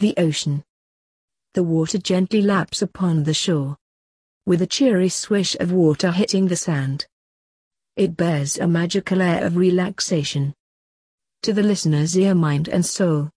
The ocean. The water gently laps upon the shore. With a cheery swish of water hitting the sand. It bears a magical air of relaxation. To the listener's ear mind and soul,